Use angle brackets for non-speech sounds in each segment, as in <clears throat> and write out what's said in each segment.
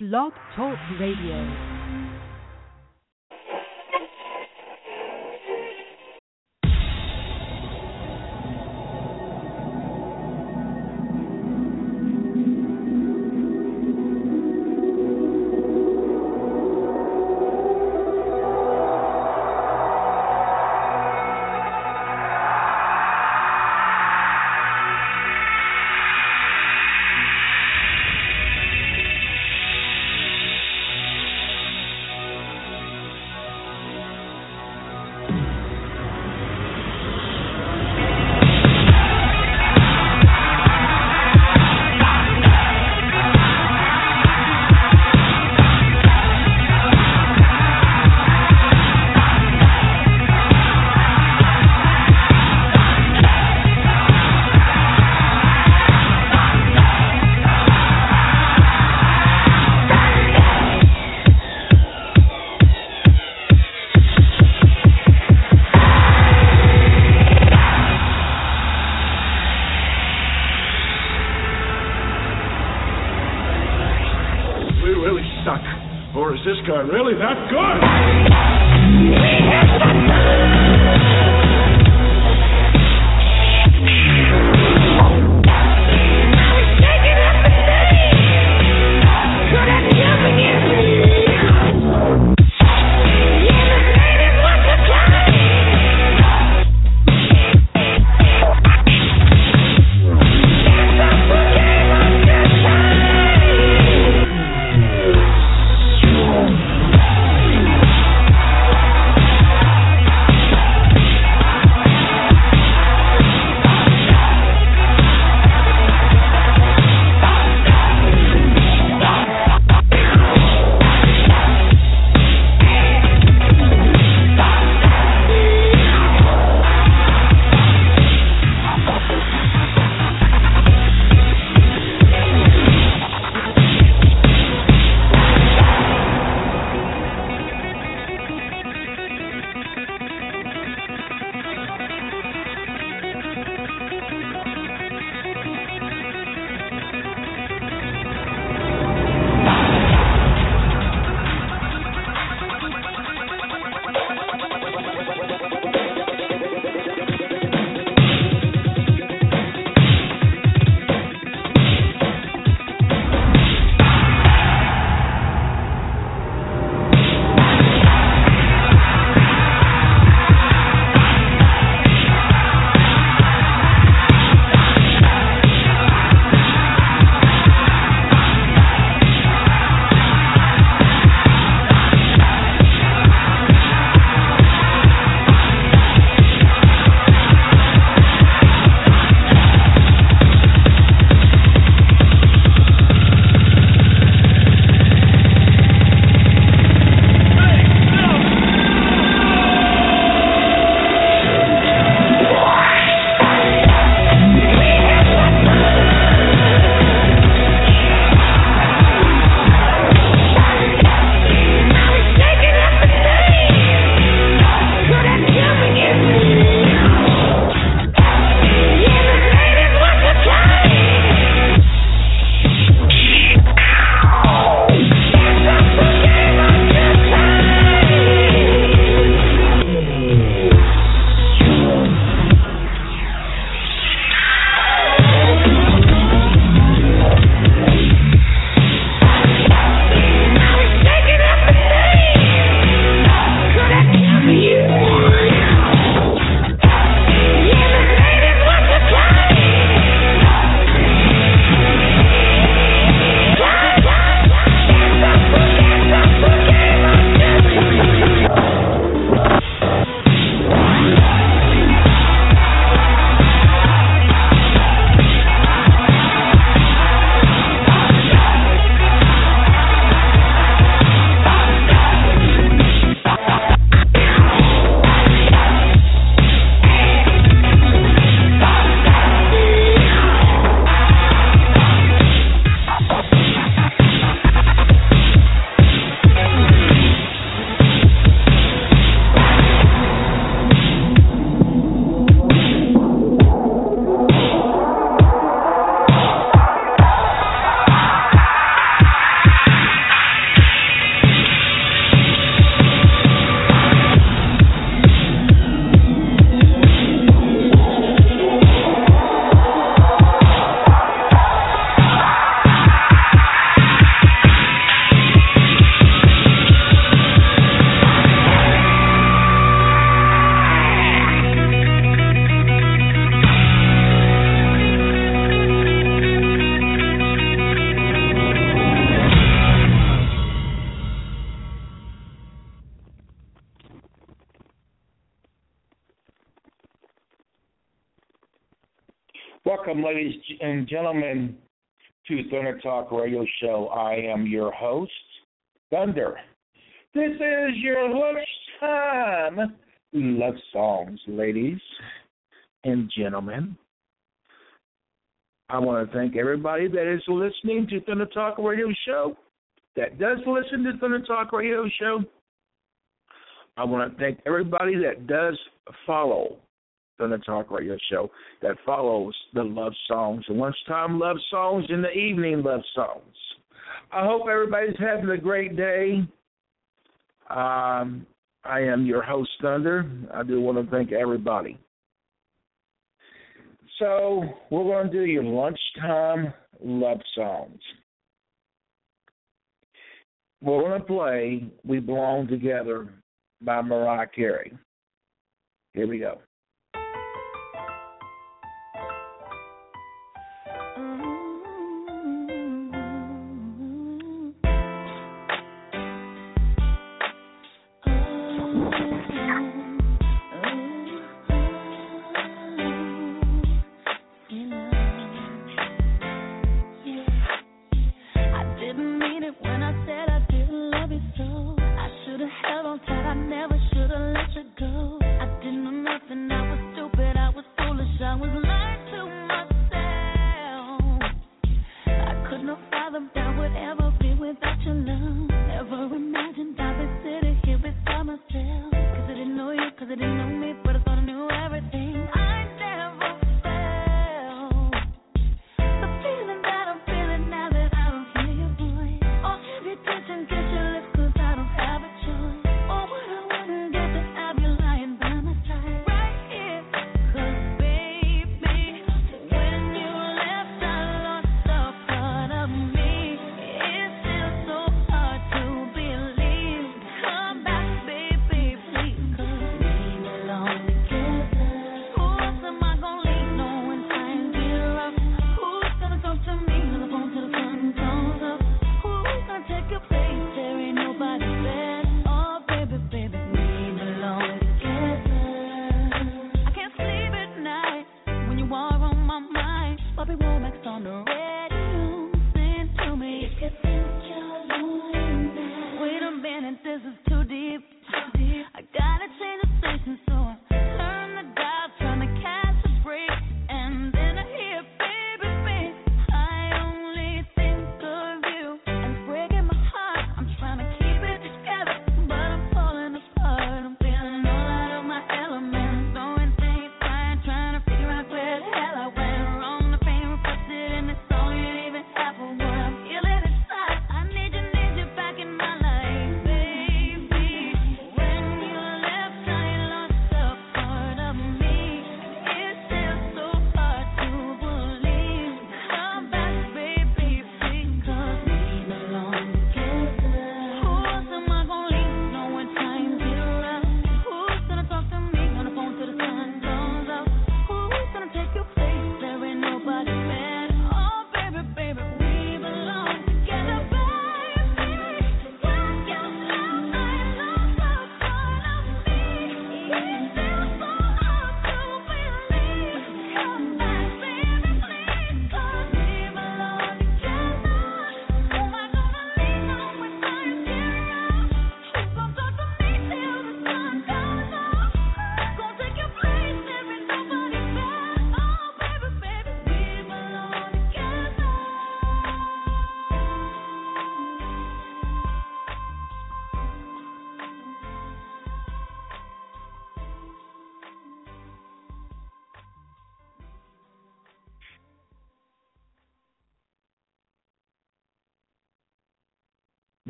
Blog Talk Radio. Really that welcome, ladies and gentlemen, to Thunder Talk Radio Show. I am your host, Thunder. This is your lunchtime love songs, ladies and gentlemen. I want to thank everybody that is listening to Thunder Talk Radio Show, that does listen to Thunder Talk Radio Show. I want to thank everybody that does follow Thunder Talk Radio Show, that follows the love songs, lunchtime love songs, and the evening love songs. I hope everybody's having a great day. Um, I am your host, Thunder. I do want to thank everybody. So, we're going to do your lunchtime love songs. We're going to play We Belong Together by Mariah Carey. Here we go.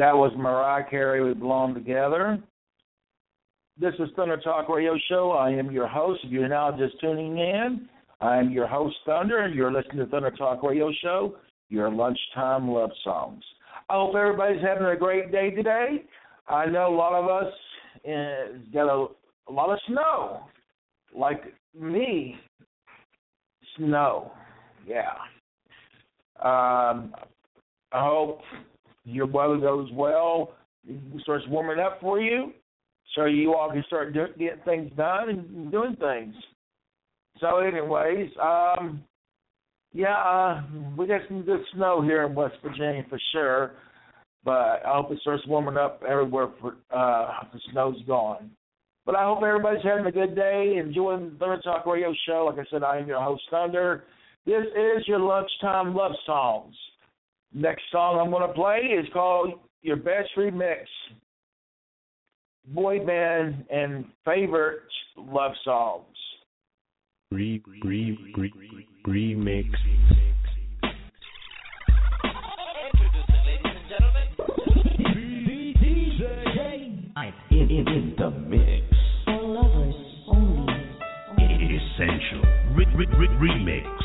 That was Mariah Carey. We belong together. This is Thunder Talk Radio Show. I am your host. If you're now just tuning in, I am your host, Thunder, and you're listening to Thunder Talk Radio Show, your lunchtime love songs. I hope everybody's having a great day today. I know a lot of us uh, got a, a lot of snow, like me. Snow, yeah. Um, I hope your weather goes well, it starts warming up for you, so you all can start do, getting things done and doing things. So, anyways, um, Yeah, uh, we got some good snow here in West Virginia for sure, but I hope it starts warming up everywhere for uh, the snow's gone. But I hope everybody's having a good day, enjoying the Thunder Talk Radio Show. Like I said, I am your host, Thunder. This is your lunchtime love songs. Next song I'm going to play is called Your Best Remix. Boy band and favorite love songs. Re, re, re, remix. In, in, in the mix. For lovers only. Essential re, re, re, remix.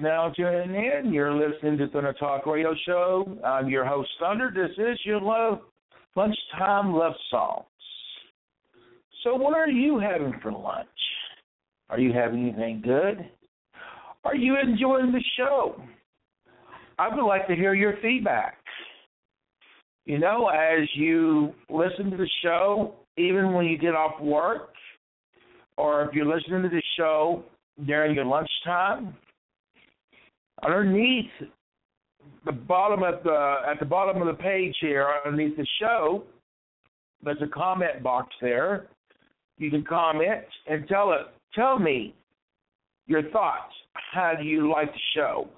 Now tuning in, you're listening to Thunder Talk Radio Show. I'm your host, Thunder. This is your love lunchtime love songs. So, what are you having for lunch? Are you having anything good? Are you enjoying the show? I would like to hear your feedback. You know, as you listen to the show, even when you get off work, or if you're listening to the show during your lunchtime, underneath the bottom of the at the bottom of the page here, underneath the show, there's a comment box there. You can comment and tell it tell me your thoughts. How do you like the show?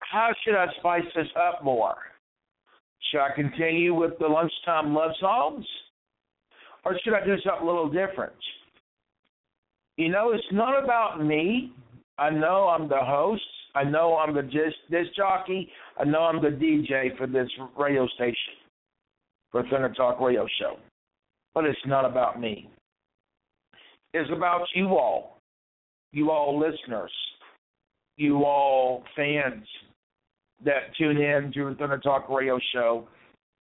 How should I spice this up more? Should I continue with the lunchtime love songs? Or should I do something a little different? You know, it's not about me. I know I'm the host. I know I'm the disc, jockey. I know I'm the DJ for this radio station, for Thunder Talk Radio Show. But it's not about me. It's about you all, you all listeners, you all fans that tune in to the Thunder Talk Radio Show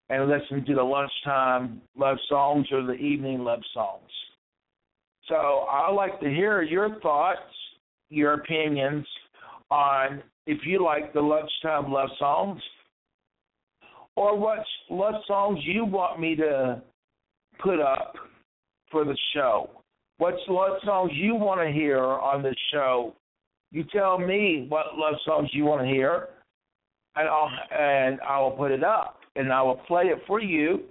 and listen to the lunchtime love songs or the evening love songs. So I like to hear your thoughts, your opinions on if you like the lunchtime love songs or what love songs you want me to put up for the show. What love songs you want to hear on the show. You tell me what love songs you want to hear, and I'll and I will put it up, and I will play it for you.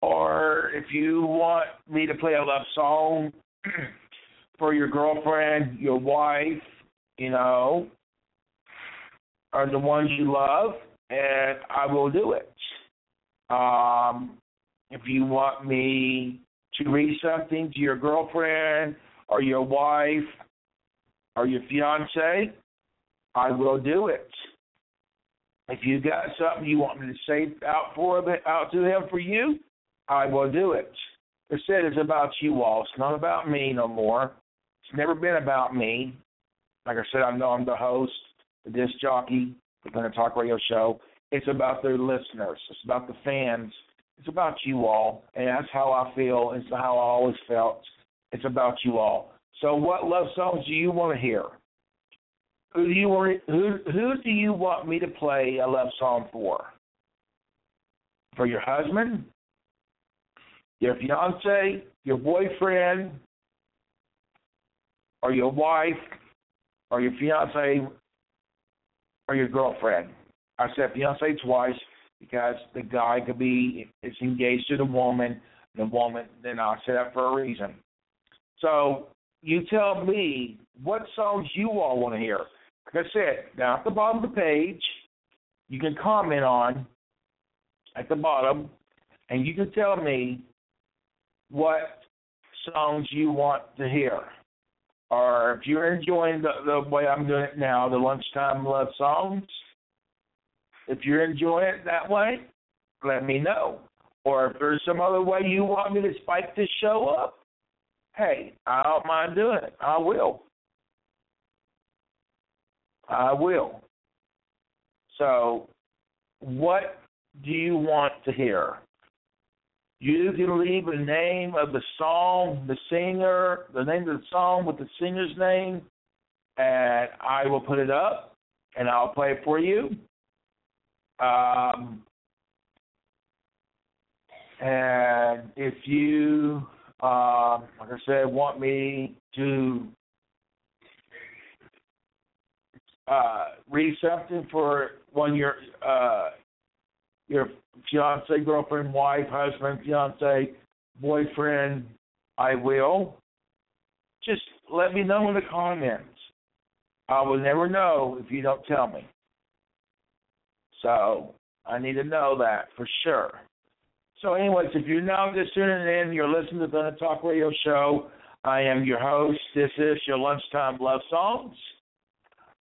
Or if you want me to play a love song <clears throat> for your girlfriend, your wife, you know, or the ones you love, and I will do it. Um, if you want me to read something to your girlfriend or your wife or your fiance, I will do it. If you got something you want me to say out for out to him for you, I will do it. I said it's about you all. It's not about me no more. It's never been about me. Like I said, I know I'm the host, the disc jockey, the Thunder Talk Radio Show. It's about the listeners. It's about the fans. It's about you all, and that's how I feel. It's how I always felt. It's about you all. So, what love songs do you want to hear? Who do you want? Who who do you want me to play a love song for? For your husband, your fiance, your boyfriend, or your wife, or your fiance, or your girlfriend. I said fiance twice because the guy could be is engaged to the woman, the woman. Then I said that for a reason. So you tell me what songs you all want to hear. Like I said, down at the bottom of the page, you can comment on at the bottom, and you can tell me what songs you want to hear. Or if you're enjoying the, the way I'm doing it now, the lunchtime love songs, if you're enjoying it that way, let me know. Or if there's some other way you want me to spike this show up, hey, I don't mind doing it. I will. I will. So, what do you want to hear? You can leave the name of the song, the singer, the name of the song with the singer's name, and I will put it up and I'll play it for you. Um, and if you, uh, like I said, want me to uh, read something for one your uh, your fiance, girlfriend, wife, husband, fiance, boyfriend, I will. Just let me know in the comments. I will never know if you don't tell me. So I need to know that for sure. So, anyways, if you're now just tuning in, you're listening to the Talk Radio Show. I am your host. This is your lunchtime love songs.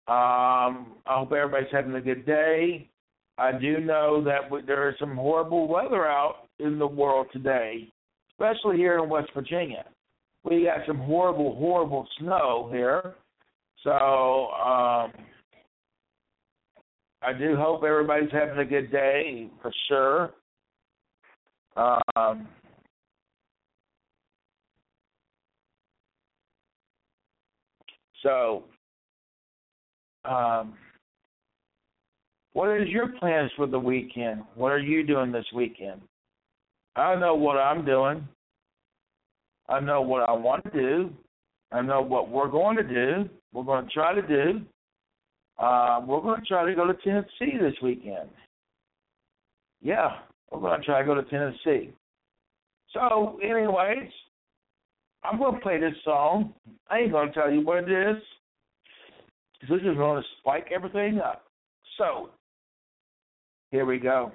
Um, I hope everybody's having a good day. I do know that there is some horrible weather out in the world today, especially here in West Virginia. We got some horrible, horrible snow here, So um, I do hope everybody's having a good day for sure. Um, so, um, what is your plans for the weekend? What are you doing this weekend? I know what I'm doing. I know what I want to do. I know what we're going to do. We're going to try to do. Uh, we're going to try to go to Tennessee this weekend. Yeah, we're going to try to go to Tennessee. So, anyways, I'm going to play this song. I ain't going to tell you what it is. This is going to spike everything up. So, here we go.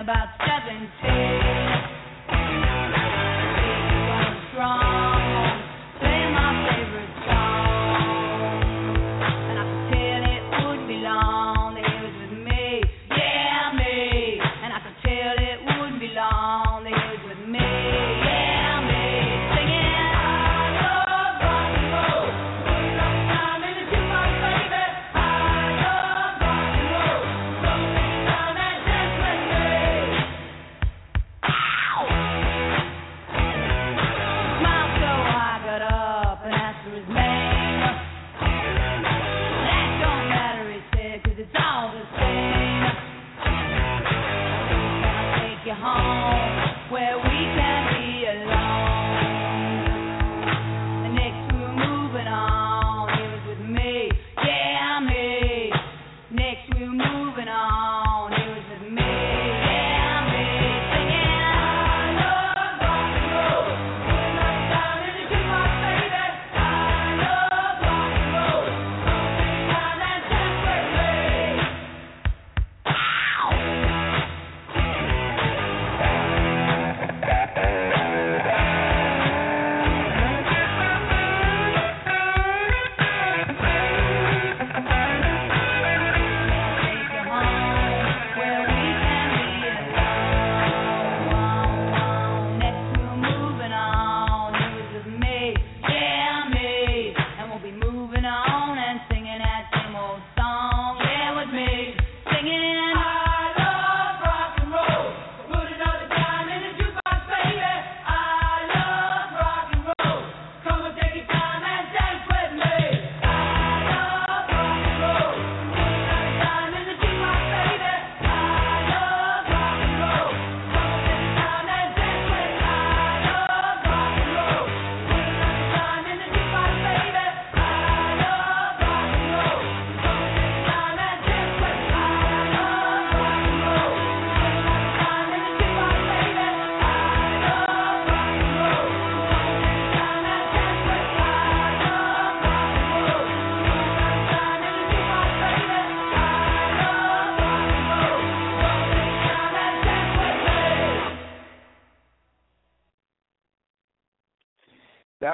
about seventeen.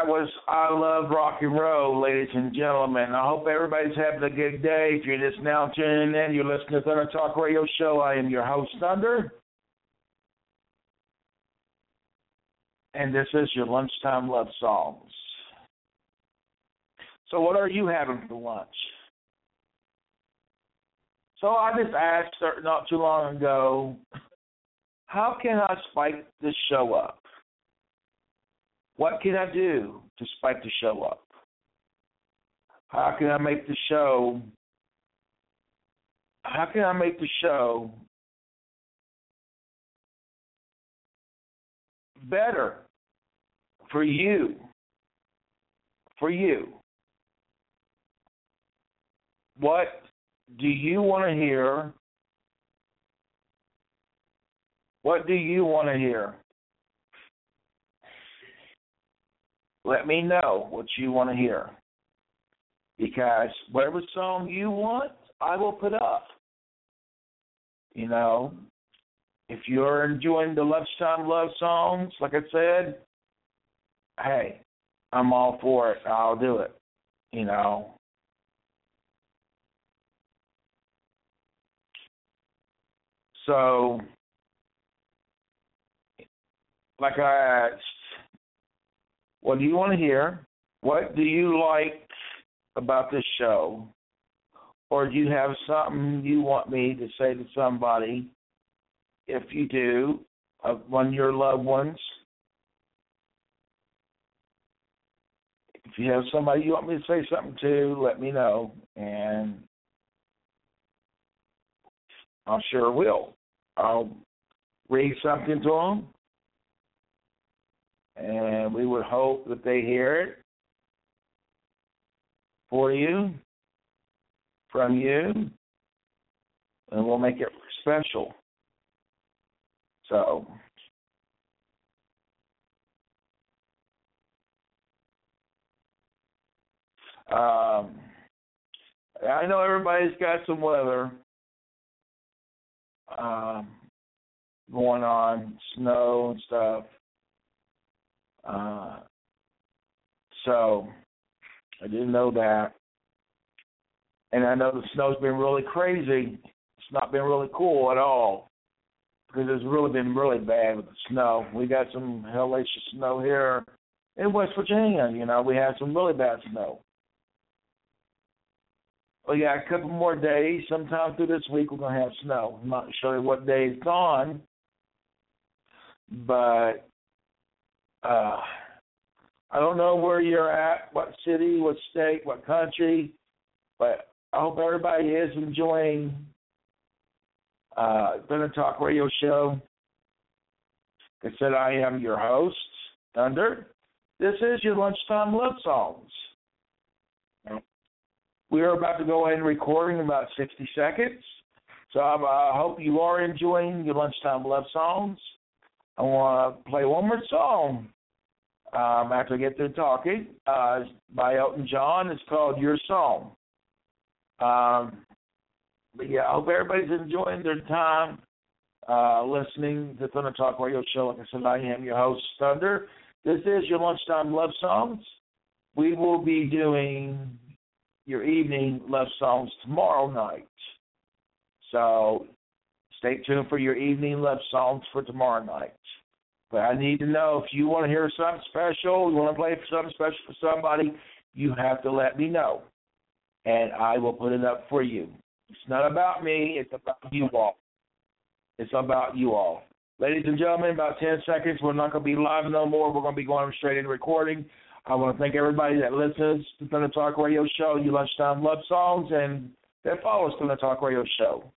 Was I Love Rock and Roll, ladies and gentlemen. I hope everybody's having a good day. If you're just now tuning in, you're listening to Thunder Talk Radio Show. I am your host, Thunder. And this is your lunchtime love songs. So, what are you having for lunch? So, I just asked not too long ago, how can I spike this show up? What can I do to spike the show up? How can I make the show how can I make the show better for you? For you. What do you want to hear? What do you want to hear? Let me know what you want to hear. Because whatever song you want, I will put up. You know, if you're enjoying the lunchtime love songs, like I said, hey, I'm all for it. I'll do it. You know. So, like I what do you want to hear? What do you like about this show? Or do you have something you want me to say to somebody? If you do, of one of your loved ones, if you have somebody you want me to say something to, let me know, and I sure will. I'll read something to them, and we would hope that they hear it for you, from you, and we'll make it special. So, um, I know everybody's got some weather um, going on, snow and stuff. Uh, so, I didn't know that. And I know the snow's been really crazy. It's not been really cool at all because it's really been really bad with the snow. We got some hellacious snow here in West Virginia. You know, we had some really bad snow. We got a couple more days. Sometime through this week, we're gonna have snow. I'm not sure what day it's on, but uh, I don't know where you're at, what city, what state, what country, but I hope everybody is enjoying uh, Thunder Talk Radio Show. I said I am your host, Thunder. This is your lunchtime love songs. We are about to go in recording in about 60 seconds. So I uh, hope you are enjoying your lunchtime love songs. I want to play one more song um, after I get through talking uh, by Elton John. It's called Your Song. Um, but yeah, I hope everybody's enjoying their time uh, listening to Thunder Talk Radio Show. Like I said, I am your host, Thunder. This is your lunchtime love songs. We will be doing your evening love songs tomorrow night. So stay tuned for your evening love songs for tomorrow night. But I need to know if you want to hear something special, you want to play something special for somebody, you have to let me know. And I will put it up for you. It's not about me, it's about you all. It's about you all. Ladies and gentlemen, about 10 seconds. We're not going to be live no more. We're going to be going straight into recording. I want to thank everybody that listens to Thunder Talk Radio Show, you lunchtime love songs, and that follows Thunder Talk Radio Show.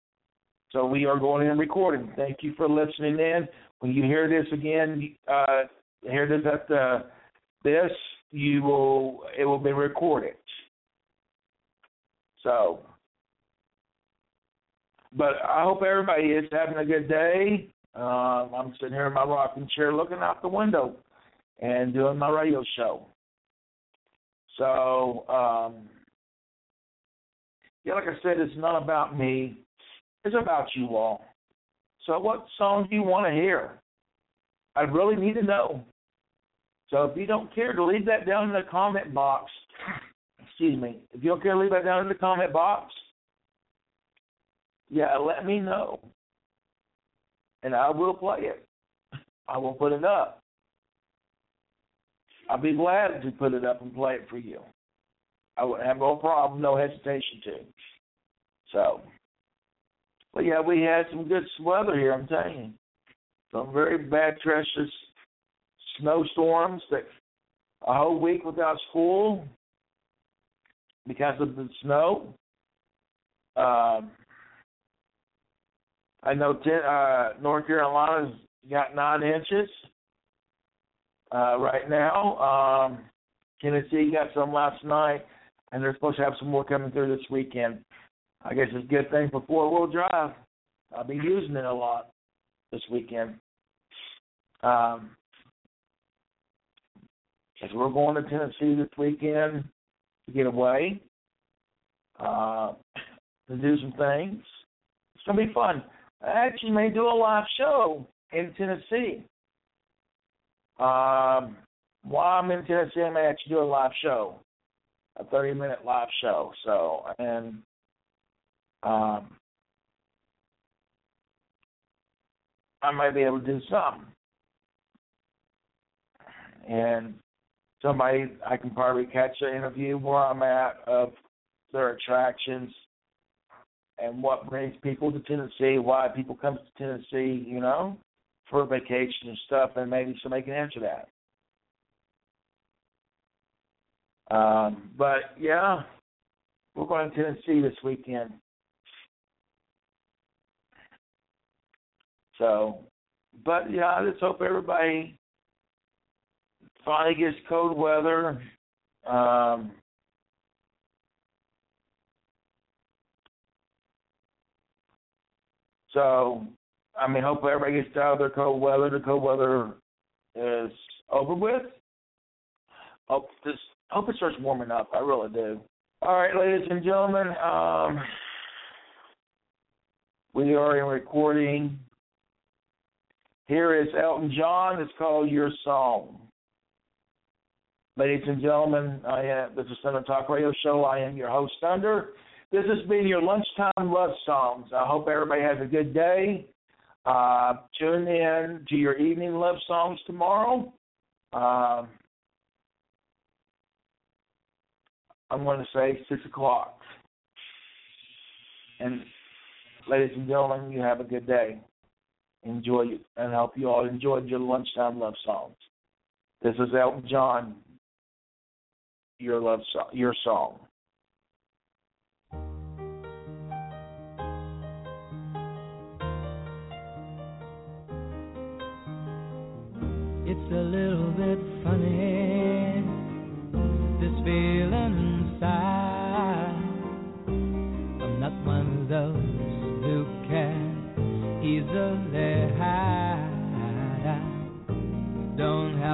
So we are going in recording. Thank you for listening in. When you hear this again, uh, hear this at the, this, you will it will be recorded. So, but I hope everybody is having a good day. Um, I'm sitting here in my rocking chair, looking out the window, and doing my radio show. So, um, yeah, like I said, it's not about me. It's about you all. So, what song do you want to hear? I really need to know. So, if you don't care to leave that down in the comment box, excuse me, if you don't care to leave that down in the comment box, yeah, let me know. And I will play it. I will put it up. I'll be glad to put it up and play it for you. I would have no problem, no hesitation to. So, but yeah, we had some good weather here. I'm telling you, some very bad, treacherous snowstorms that a whole week without school because of the snow. Um, I know ten, uh, North Carolina's got nine inches uh, right now. Um, Tennessee got some last night, and they're supposed to have some more coming through this weekend. I guess it's a good thing for four wheel drive. I'll be using it a lot this weekend. Um, as we're going to Tennessee this weekend to get away, uh, to do some things. It's gonna be fun. I actually may do a live show in Tennessee. Um, while I'm in Tennessee, I may actually do a live show, a 30 minute live show. So, and um, I might be able to do something. And somebody, I can probably catch an interview where I'm at of their attractions and what brings people to Tennessee, why people come to Tennessee, you know, for vacation and stuff, and maybe somebody can answer that. Um, but yeah, we're going to Tennessee this weekend. So, but yeah, I just hope everybody finally gets cold weather. Um, so, I mean, hope everybody gets out of their cold weather. The cold weather is over with. Hope this hope it starts warming up. I really do. All right, ladies and gentlemen, um, we are in recording. Here is Elton John. It's called Your Song. Ladies and gentlemen, I am, this is Thunder Talk Radio Show. I am your host, Thunder. This has been your lunchtime love songs. I hope everybody has a good day. Uh, tune in to your evening love songs tomorrow. Uh, I'm going to say 6 o'clock. And ladies and gentlemen, you have a good day. Enjoy and hope you all enjoyed your lunchtime love songs. This is Elton John, your love song, your song. It's a little bit funny,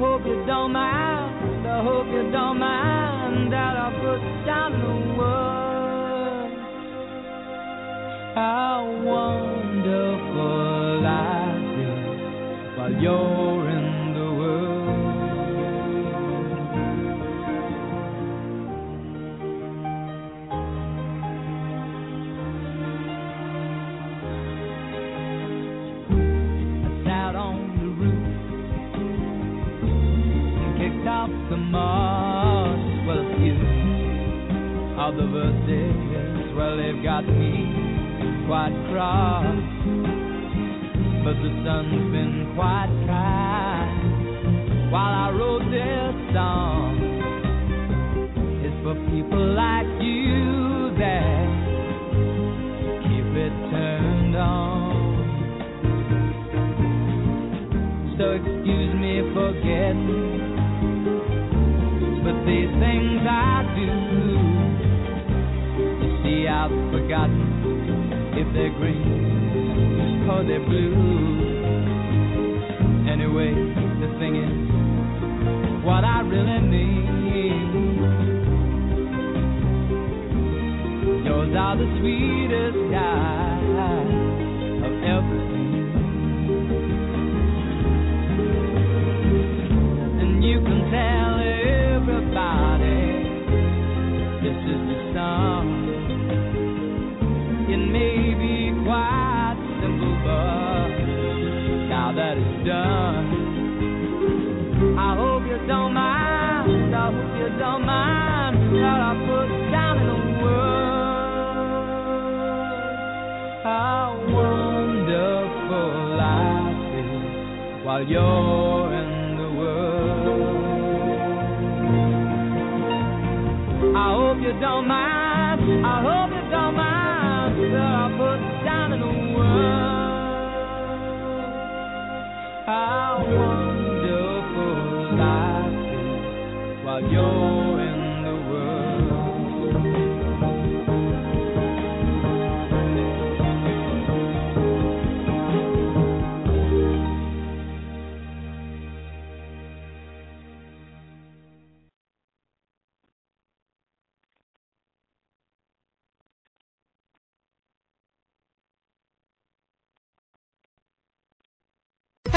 hope you don't mind. I hope you don't mind that I put down the words. How wonderful life is while you're of well, they've got me quite cross. But the sun's been quite kind while I wrote this song. It's for people like you that keep it turned on. So excuse me for getting, I've forgotten if they're green or they're blue. Anyway, the thing is, what I really need. Yours are the sweetest while you're in the world. I hope you don't mind, I hope you don't mind that I put down in the words how wonderful life is while you're